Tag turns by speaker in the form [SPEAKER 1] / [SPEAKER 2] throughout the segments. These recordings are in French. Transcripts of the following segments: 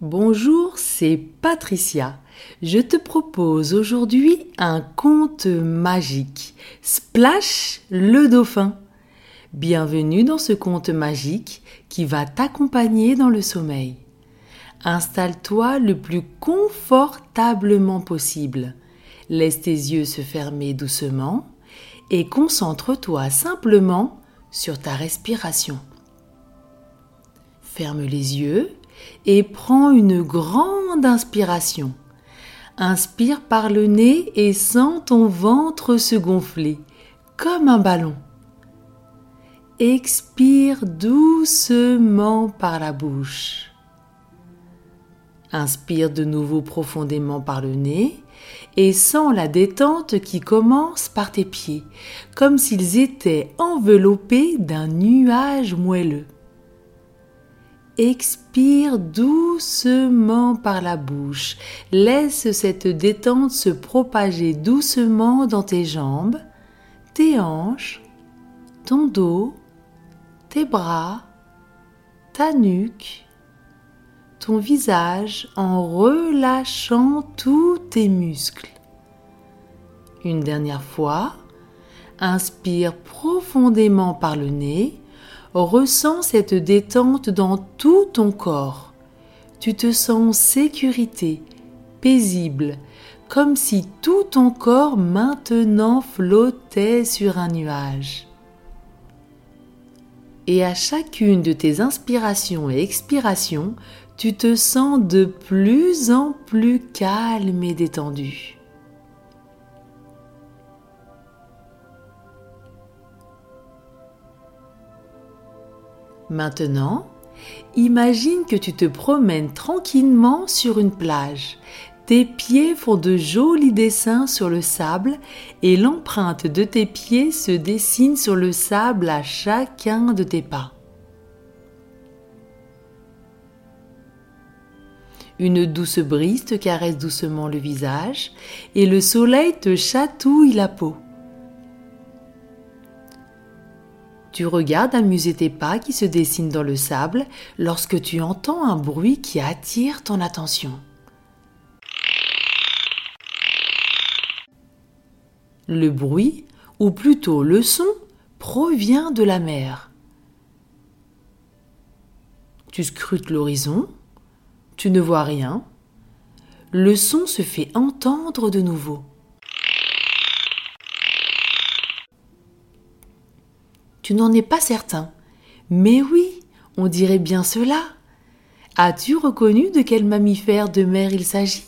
[SPEAKER 1] Bonjour, c'est Patricia. Je te propose aujourd'hui un conte magique. Splash le dauphin. Bienvenue dans ce conte magique qui va t'accompagner dans le sommeil. Installe-toi le plus confortablement possible. Laisse tes yeux se fermer doucement et concentre-toi simplement sur ta respiration. Ferme les yeux et prends une grande inspiration. Inspire par le nez et sens ton ventre se gonfler comme un ballon. Expire doucement par la bouche. Inspire de nouveau profondément par le nez et sens la détente qui commence par tes pieds, comme s'ils étaient enveloppés d'un nuage moelleux. Expire doucement par la bouche. Laisse cette détente se propager doucement dans tes jambes, tes hanches, ton dos, tes bras, ta nuque, ton visage en relâchant tous tes muscles. Une dernière fois, inspire profondément par le nez Ressens cette détente dans tout ton corps. Tu te sens en sécurité, paisible, comme si tout ton corps maintenant flottait sur un nuage. Et à chacune de tes inspirations et expirations, tu te sens de plus en plus calme et détendu. Maintenant, imagine que tu te promènes tranquillement sur une plage. Tes pieds font de jolis dessins sur le sable et l'empreinte de tes pieds se dessine sur le sable à chacun de tes pas. Une douce brise te caresse doucement le visage et le soleil te chatouille la peau. Tu regardes amuser tes pas qui se dessinent dans le sable lorsque tu entends un bruit qui attire ton attention. Le bruit, ou plutôt le son, provient de la mer. Tu scrutes l'horizon, tu ne vois rien. Le son se fait entendre de nouveau. Tu n'en es pas certain. Mais oui, on dirait bien cela. As-tu reconnu de quel mammifère de mer il s'agit?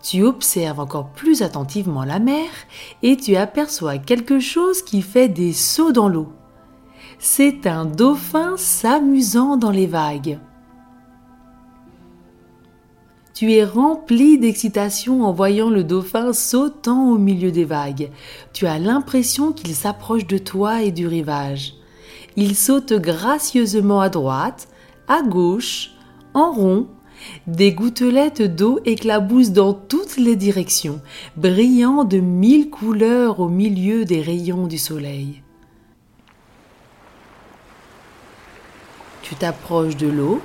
[SPEAKER 1] Tu observes encore plus attentivement la mer et tu aperçois quelque chose qui fait des sauts dans l'eau. C'est un dauphin s'amusant dans les vagues. Tu es rempli d'excitation en voyant le dauphin sautant au milieu des vagues. Tu as l'impression qu'il s'approche de toi et du rivage. Il saute gracieusement à droite, à gauche, en rond. Des gouttelettes d'eau éclaboussent dans toutes les directions, brillant de mille couleurs au milieu des rayons du soleil. Tu t'approches de l'eau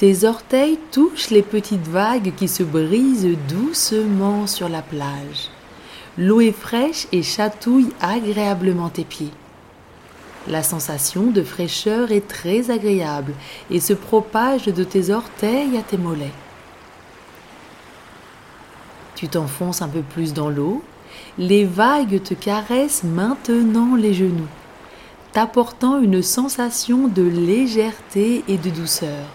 [SPEAKER 1] tes orteils touchent les petites vagues qui se brisent doucement sur la plage. L'eau est fraîche et chatouille agréablement tes pieds. La sensation de fraîcheur est très agréable et se propage de tes orteils à tes mollets. Tu t'enfonces un peu plus dans l'eau, les vagues te caressent maintenant les genoux, t'apportant une sensation de légèreté et de douceur.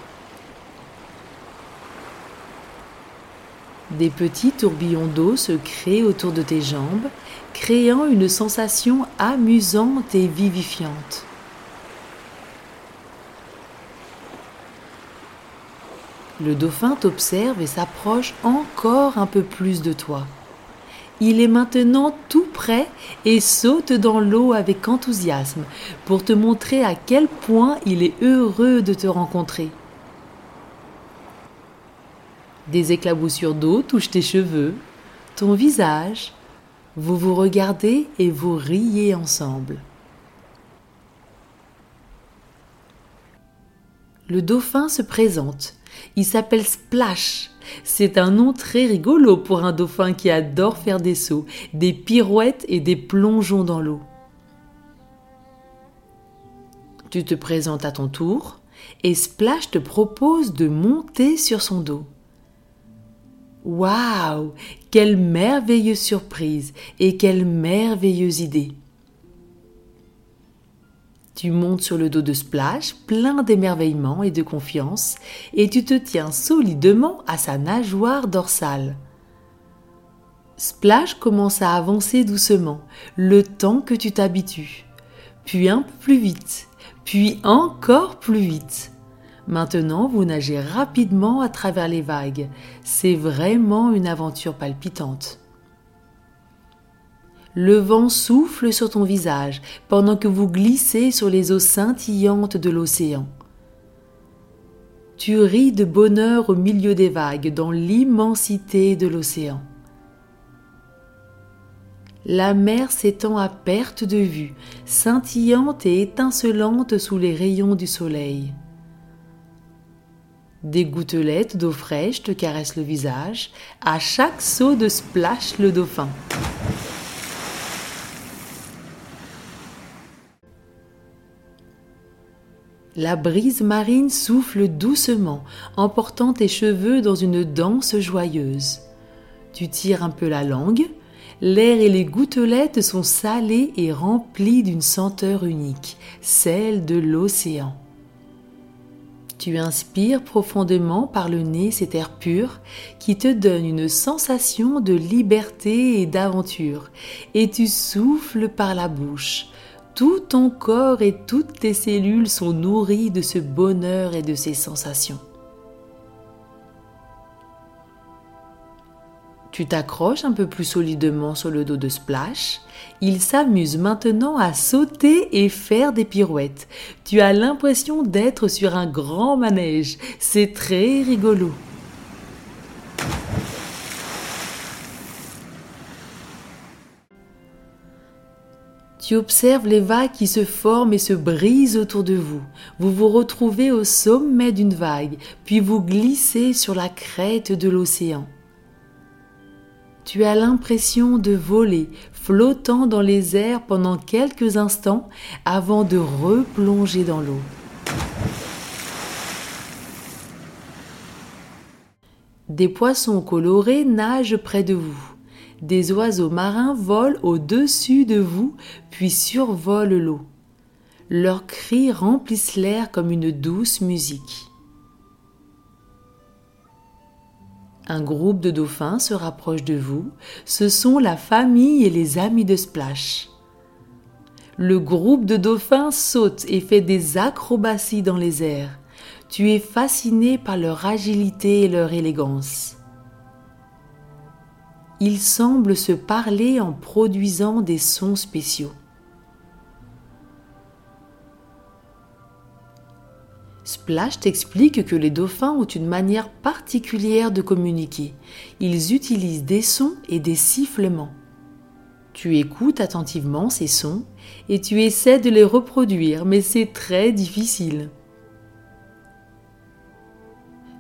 [SPEAKER 1] Des petits tourbillons d'eau se créent autour de tes jambes, créant une sensation amusante et vivifiante. Le dauphin t'observe et s'approche encore un peu plus de toi. Il est maintenant tout prêt et saute dans l'eau avec enthousiasme pour te montrer à quel point il est heureux de te rencontrer. Des éclaboussures d'eau touchent tes cheveux, ton visage. Vous vous regardez et vous riez ensemble. Le dauphin se présente. Il s'appelle Splash. C'est un nom très rigolo pour un dauphin qui adore faire des sauts, des pirouettes et des plongeons dans l'eau. Tu te présentes à ton tour et Splash te propose de monter sur son dos. Waouh Quelle merveilleuse surprise et quelle merveilleuse idée tu montes sur le dos de Splash, plein d'émerveillement et de confiance, et tu te tiens solidement à sa nageoire dorsale. Splash commence à avancer doucement, le temps que tu t'habitues, puis un peu plus vite, puis encore plus vite. Maintenant, vous nagez rapidement à travers les vagues. C'est vraiment une aventure palpitante. Le vent souffle sur ton visage pendant que vous glissez sur les eaux scintillantes de l'océan. Tu ris de bonheur au milieu des vagues dans l'immensité de l'océan. La mer s'étend à perte de vue, scintillante et étincelante sous les rayons du soleil. Des gouttelettes d'eau fraîche te caressent le visage à chaque saut de splash le dauphin. La brise marine souffle doucement, emportant tes cheveux dans une danse joyeuse. Tu tires un peu la langue, l'air et les gouttelettes sont salés et remplis d'une senteur unique, celle de l'océan. Tu inspires profondément par le nez cet air pur qui te donne une sensation de liberté et d'aventure, et tu souffles par la bouche, tout ton corps et toutes tes cellules sont nourris de ce bonheur et de ces sensations. Tu t'accroches un peu plus solidement sur le dos de Splash. Il s'amuse maintenant à sauter et faire des pirouettes. Tu as l'impression d'être sur un grand manège. C'est très rigolo. Tu observes les vagues qui se forment et se brisent autour de vous. Vous vous retrouvez au sommet d'une vague, puis vous glissez sur la crête de l'océan. Tu as l'impression de voler, flottant dans les airs pendant quelques instants avant de replonger dans l'eau. Des poissons colorés nagent près de vous. Des oiseaux marins volent au-dessus de vous, puis survolent l'eau. Leurs cris remplissent l'air comme une douce musique. Un groupe de dauphins se rapproche de vous. Ce sont la famille et les amis de Splash. Le groupe de dauphins saute et fait des acrobaties dans les airs. Tu es fasciné par leur agilité et leur élégance. Ils semblent se parler en produisant des sons spéciaux. Splash t'explique que les dauphins ont une manière particulière de communiquer. Ils utilisent des sons et des sifflements. Tu écoutes attentivement ces sons et tu essaies de les reproduire, mais c'est très difficile.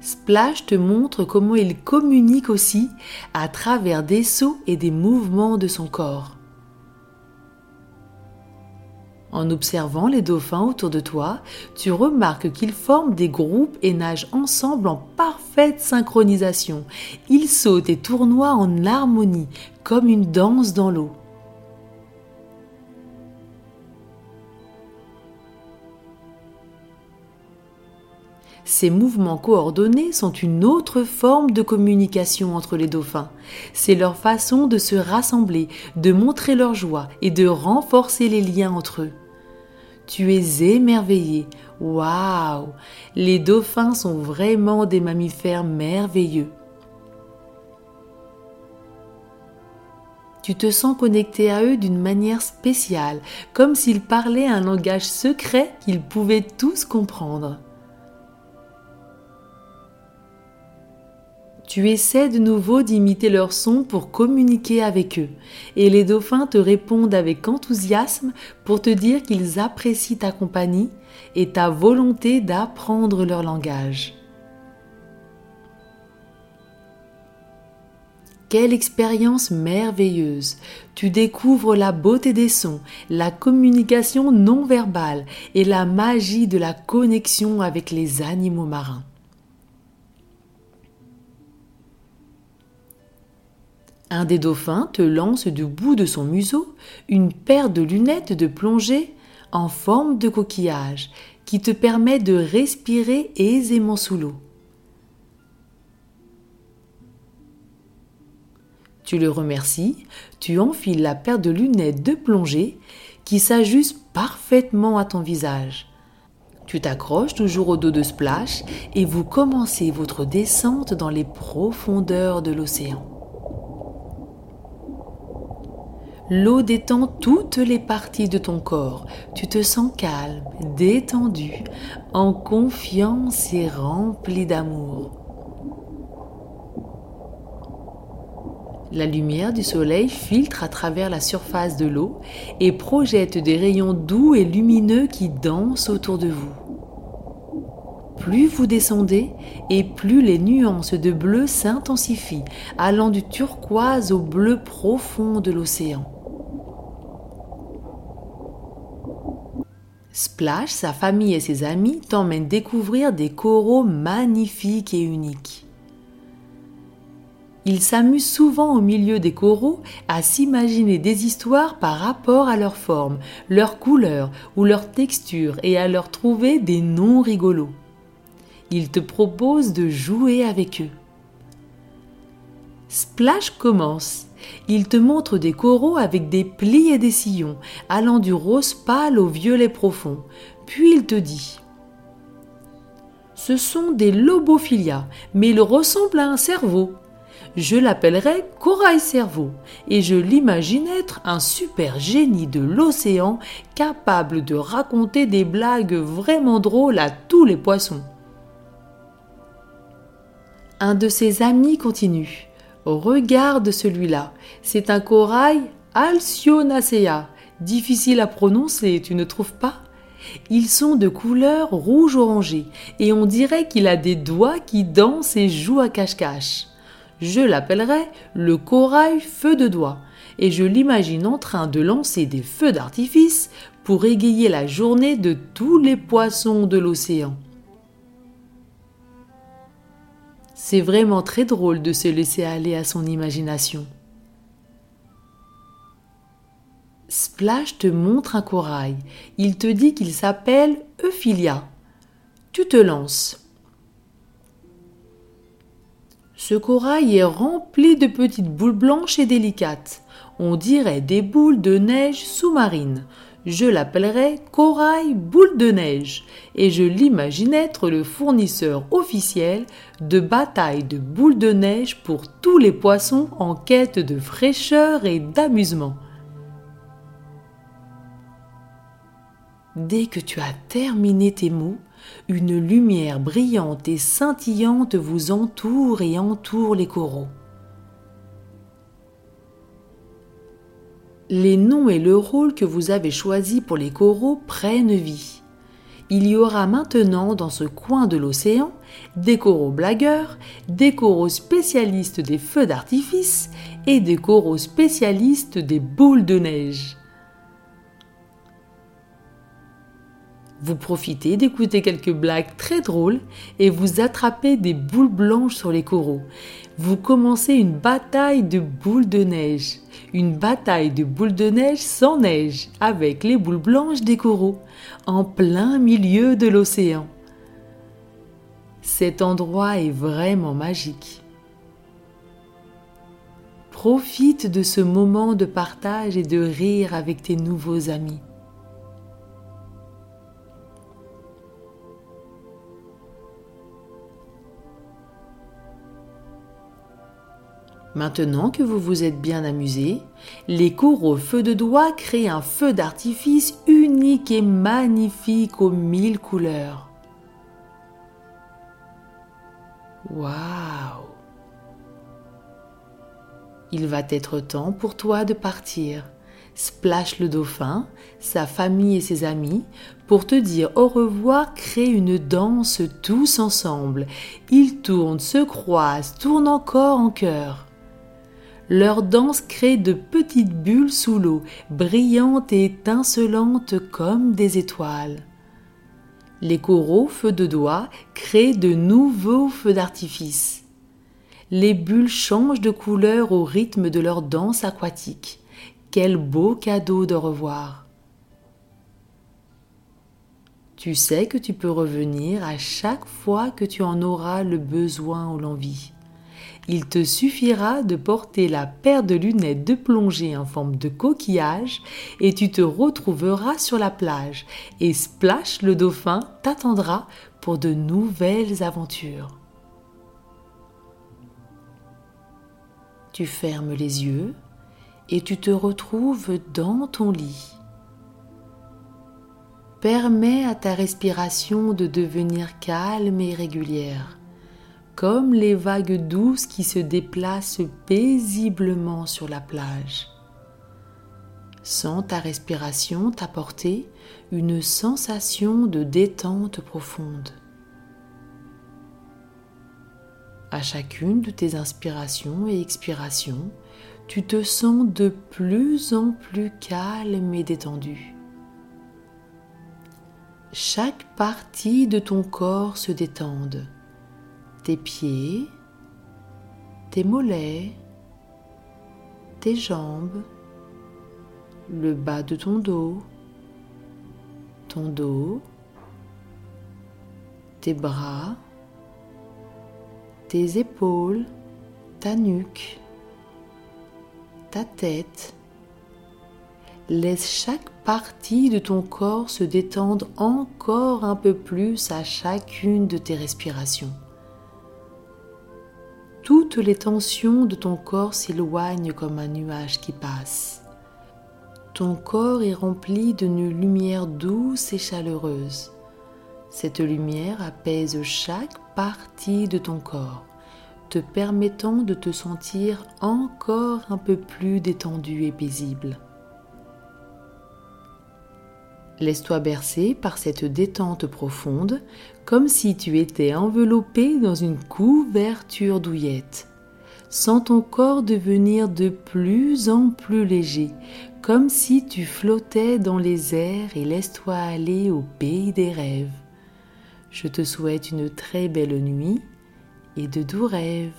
[SPEAKER 1] Splash te montre comment il communique aussi à travers des sauts et des mouvements de son corps. En observant les dauphins autour de toi, tu remarques qu'ils forment des groupes et nagent ensemble en parfaite synchronisation. Ils sautent et tournoient en harmonie, comme une danse dans l'eau. Ces mouvements coordonnés sont une autre forme de communication entre les dauphins. C'est leur façon de se rassembler, de montrer leur joie et de renforcer les liens entre eux. Tu es émerveillé. Waouh Les dauphins sont vraiment des mammifères merveilleux. Tu te sens connecté à eux d'une manière spéciale, comme s'ils parlaient un langage secret qu'ils pouvaient tous comprendre. Tu essaies de nouveau d'imiter leur son pour communiquer avec eux, et les dauphins te répondent avec enthousiasme pour te dire qu'ils apprécient ta compagnie et ta volonté d'apprendre leur langage. Quelle expérience merveilleuse Tu découvres la beauté des sons, la communication non verbale et la magie de la connexion avec les animaux marins. Un des dauphins te lance du bout de son museau une paire de lunettes de plongée en forme de coquillage qui te permet de respirer aisément sous l'eau. Tu le remercies, tu enfiles la paire de lunettes de plongée qui s'ajuste parfaitement à ton visage. Tu t'accroches toujours au dos de Splash et vous commencez votre descente dans les profondeurs de l'océan. L'eau détend toutes les parties de ton corps. Tu te sens calme, détendu, en confiance et rempli d'amour. La lumière du soleil filtre à travers la surface de l'eau et projette des rayons doux et lumineux qui dansent autour de vous. Plus vous descendez et plus les nuances de bleu s'intensifient, allant du turquoise au bleu profond de l'océan. Splash, sa famille et ses amis t'emmènent découvrir des coraux magnifiques et uniques. Ils s'amusent souvent au milieu des coraux à s'imaginer des histoires par rapport à leur forme, leur couleur ou leur texture et à leur trouver des noms rigolos. Ils te proposent de jouer avec eux. Splash commence il te montre des coraux avec des plis et des sillons, allant du rose pâle au violet profond. Puis il te dit Ce sont des lobophilia, mais ils ressemblent à un cerveau. Je l'appellerai corail cerveau, et je l'imagine être un super génie de l'océan capable de raconter des blagues vraiment drôles à tous les poissons. Un de ses amis continue. Regarde celui-là, c'est un corail Alcyon-Acea. Difficile à prononcer, tu ne trouves pas? Ils sont de couleur rouge-orangé et on dirait qu'il a des doigts qui dansent et jouent à cache-cache. Je l'appellerai le corail feu de doigts et je l'imagine en train de lancer des feux d'artifice pour égayer la journée de tous les poissons de l'océan. C'est vraiment très drôle de se laisser aller à son imagination. Splash te montre un corail. Il te dit qu'il s'appelle Euphilia. Tu te lances. Ce corail est rempli de petites boules blanches et délicates. On dirait des boules de neige sous-marine. Je l'appellerai Corail Boule de Neige et je l'imagine être le fournisseur officiel de batailles de boules de neige pour tous les poissons en quête de fraîcheur et d'amusement. Dès que tu as terminé tes mots, une lumière brillante et scintillante vous entoure et entoure les coraux. Les noms et le rôle que vous avez choisi pour les coraux prennent vie. Il y aura maintenant dans ce coin de l'océan des coraux blagueurs, des coraux spécialistes des feux d'artifice et des coraux spécialistes des boules de neige. Vous profitez d'écouter quelques blagues très drôles et vous attrapez des boules blanches sur les coraux. Vous commencez une bataille de boules de neige. Une bataille de boules de neige sans neige avec les boules blanches des coraux en plein milieu de l'océan. Cet endroit est vraiment magique. Profite de ce moment de partage et de rire avec tes nouveaux amis. Maintenant que vous vous êtes bien amusé, les coraux feu de doigt créent un feu d'artifice unique et magnifique aux mille couleurs. Waouh Il va être temps pour toi de partir. Splash le dauphin, sa famille et ses amis, pour te dire au revoir, créent une danse tous ensemble. Ils tournent, se croisent, tournent encore en chœur. Leur danse crée de petites bulles sous l'eau, brillantes et étincelantes comme des étoiles. Les coraux feux de doigts créent de nouveaux feux d'artifice. Les bulles changent de couleur au rythme de leur danse aquatique. Quel beau cadeau de revoir. Tu sais que tu peux revenir à chaque fois que tu en auras le besoin ou l'envie. Il te suffira de porter la paire de lunettes de plongée en forme de coquillage et tu te retrouveras sur la plage et Splash le dauphin t'attendra pour de nouvelles aventures. Tu fermes les yeux et tu te retrouves dans ton lit. Permets à ta respiration de devenir calme et régulière, comme les vagues douces qui se déplacent paisiblement sur la plage. Sens ta respiration t'apporter une sensation de détente profonde. À chacune de tes inspirations et expirations, tu te sens de plus en plus calme et détendu. Chaque partie de ton corps se détende. Tes pieds, tes mollets, tes jambes, le bas de ton dos, ton dos, tes bras, tes épaules, ta nuque, ta tête. Laisse chaque partie de ton corps se détendre encore un peu plus à chacune de tes respirations. Les tensions de ton corps s'éloignent comme un nuage qui passe. Ton corps est rempli d'une lumière douce et chaleureuse. Cette lumière apaise chaque partie de ton corps te permettant de te sentir encore un peu plus détendu et paisible. Laisse-toi bercer par cette détente profonde, comme si tu étais enveloppé dans une couverture douillette. Sens ton corps devenir de plus en plus léger, comme si tu flottais dans les airs et laisse-toi aller au pays des rêves. Je te souhaite une très belle nuit et de doux rêves.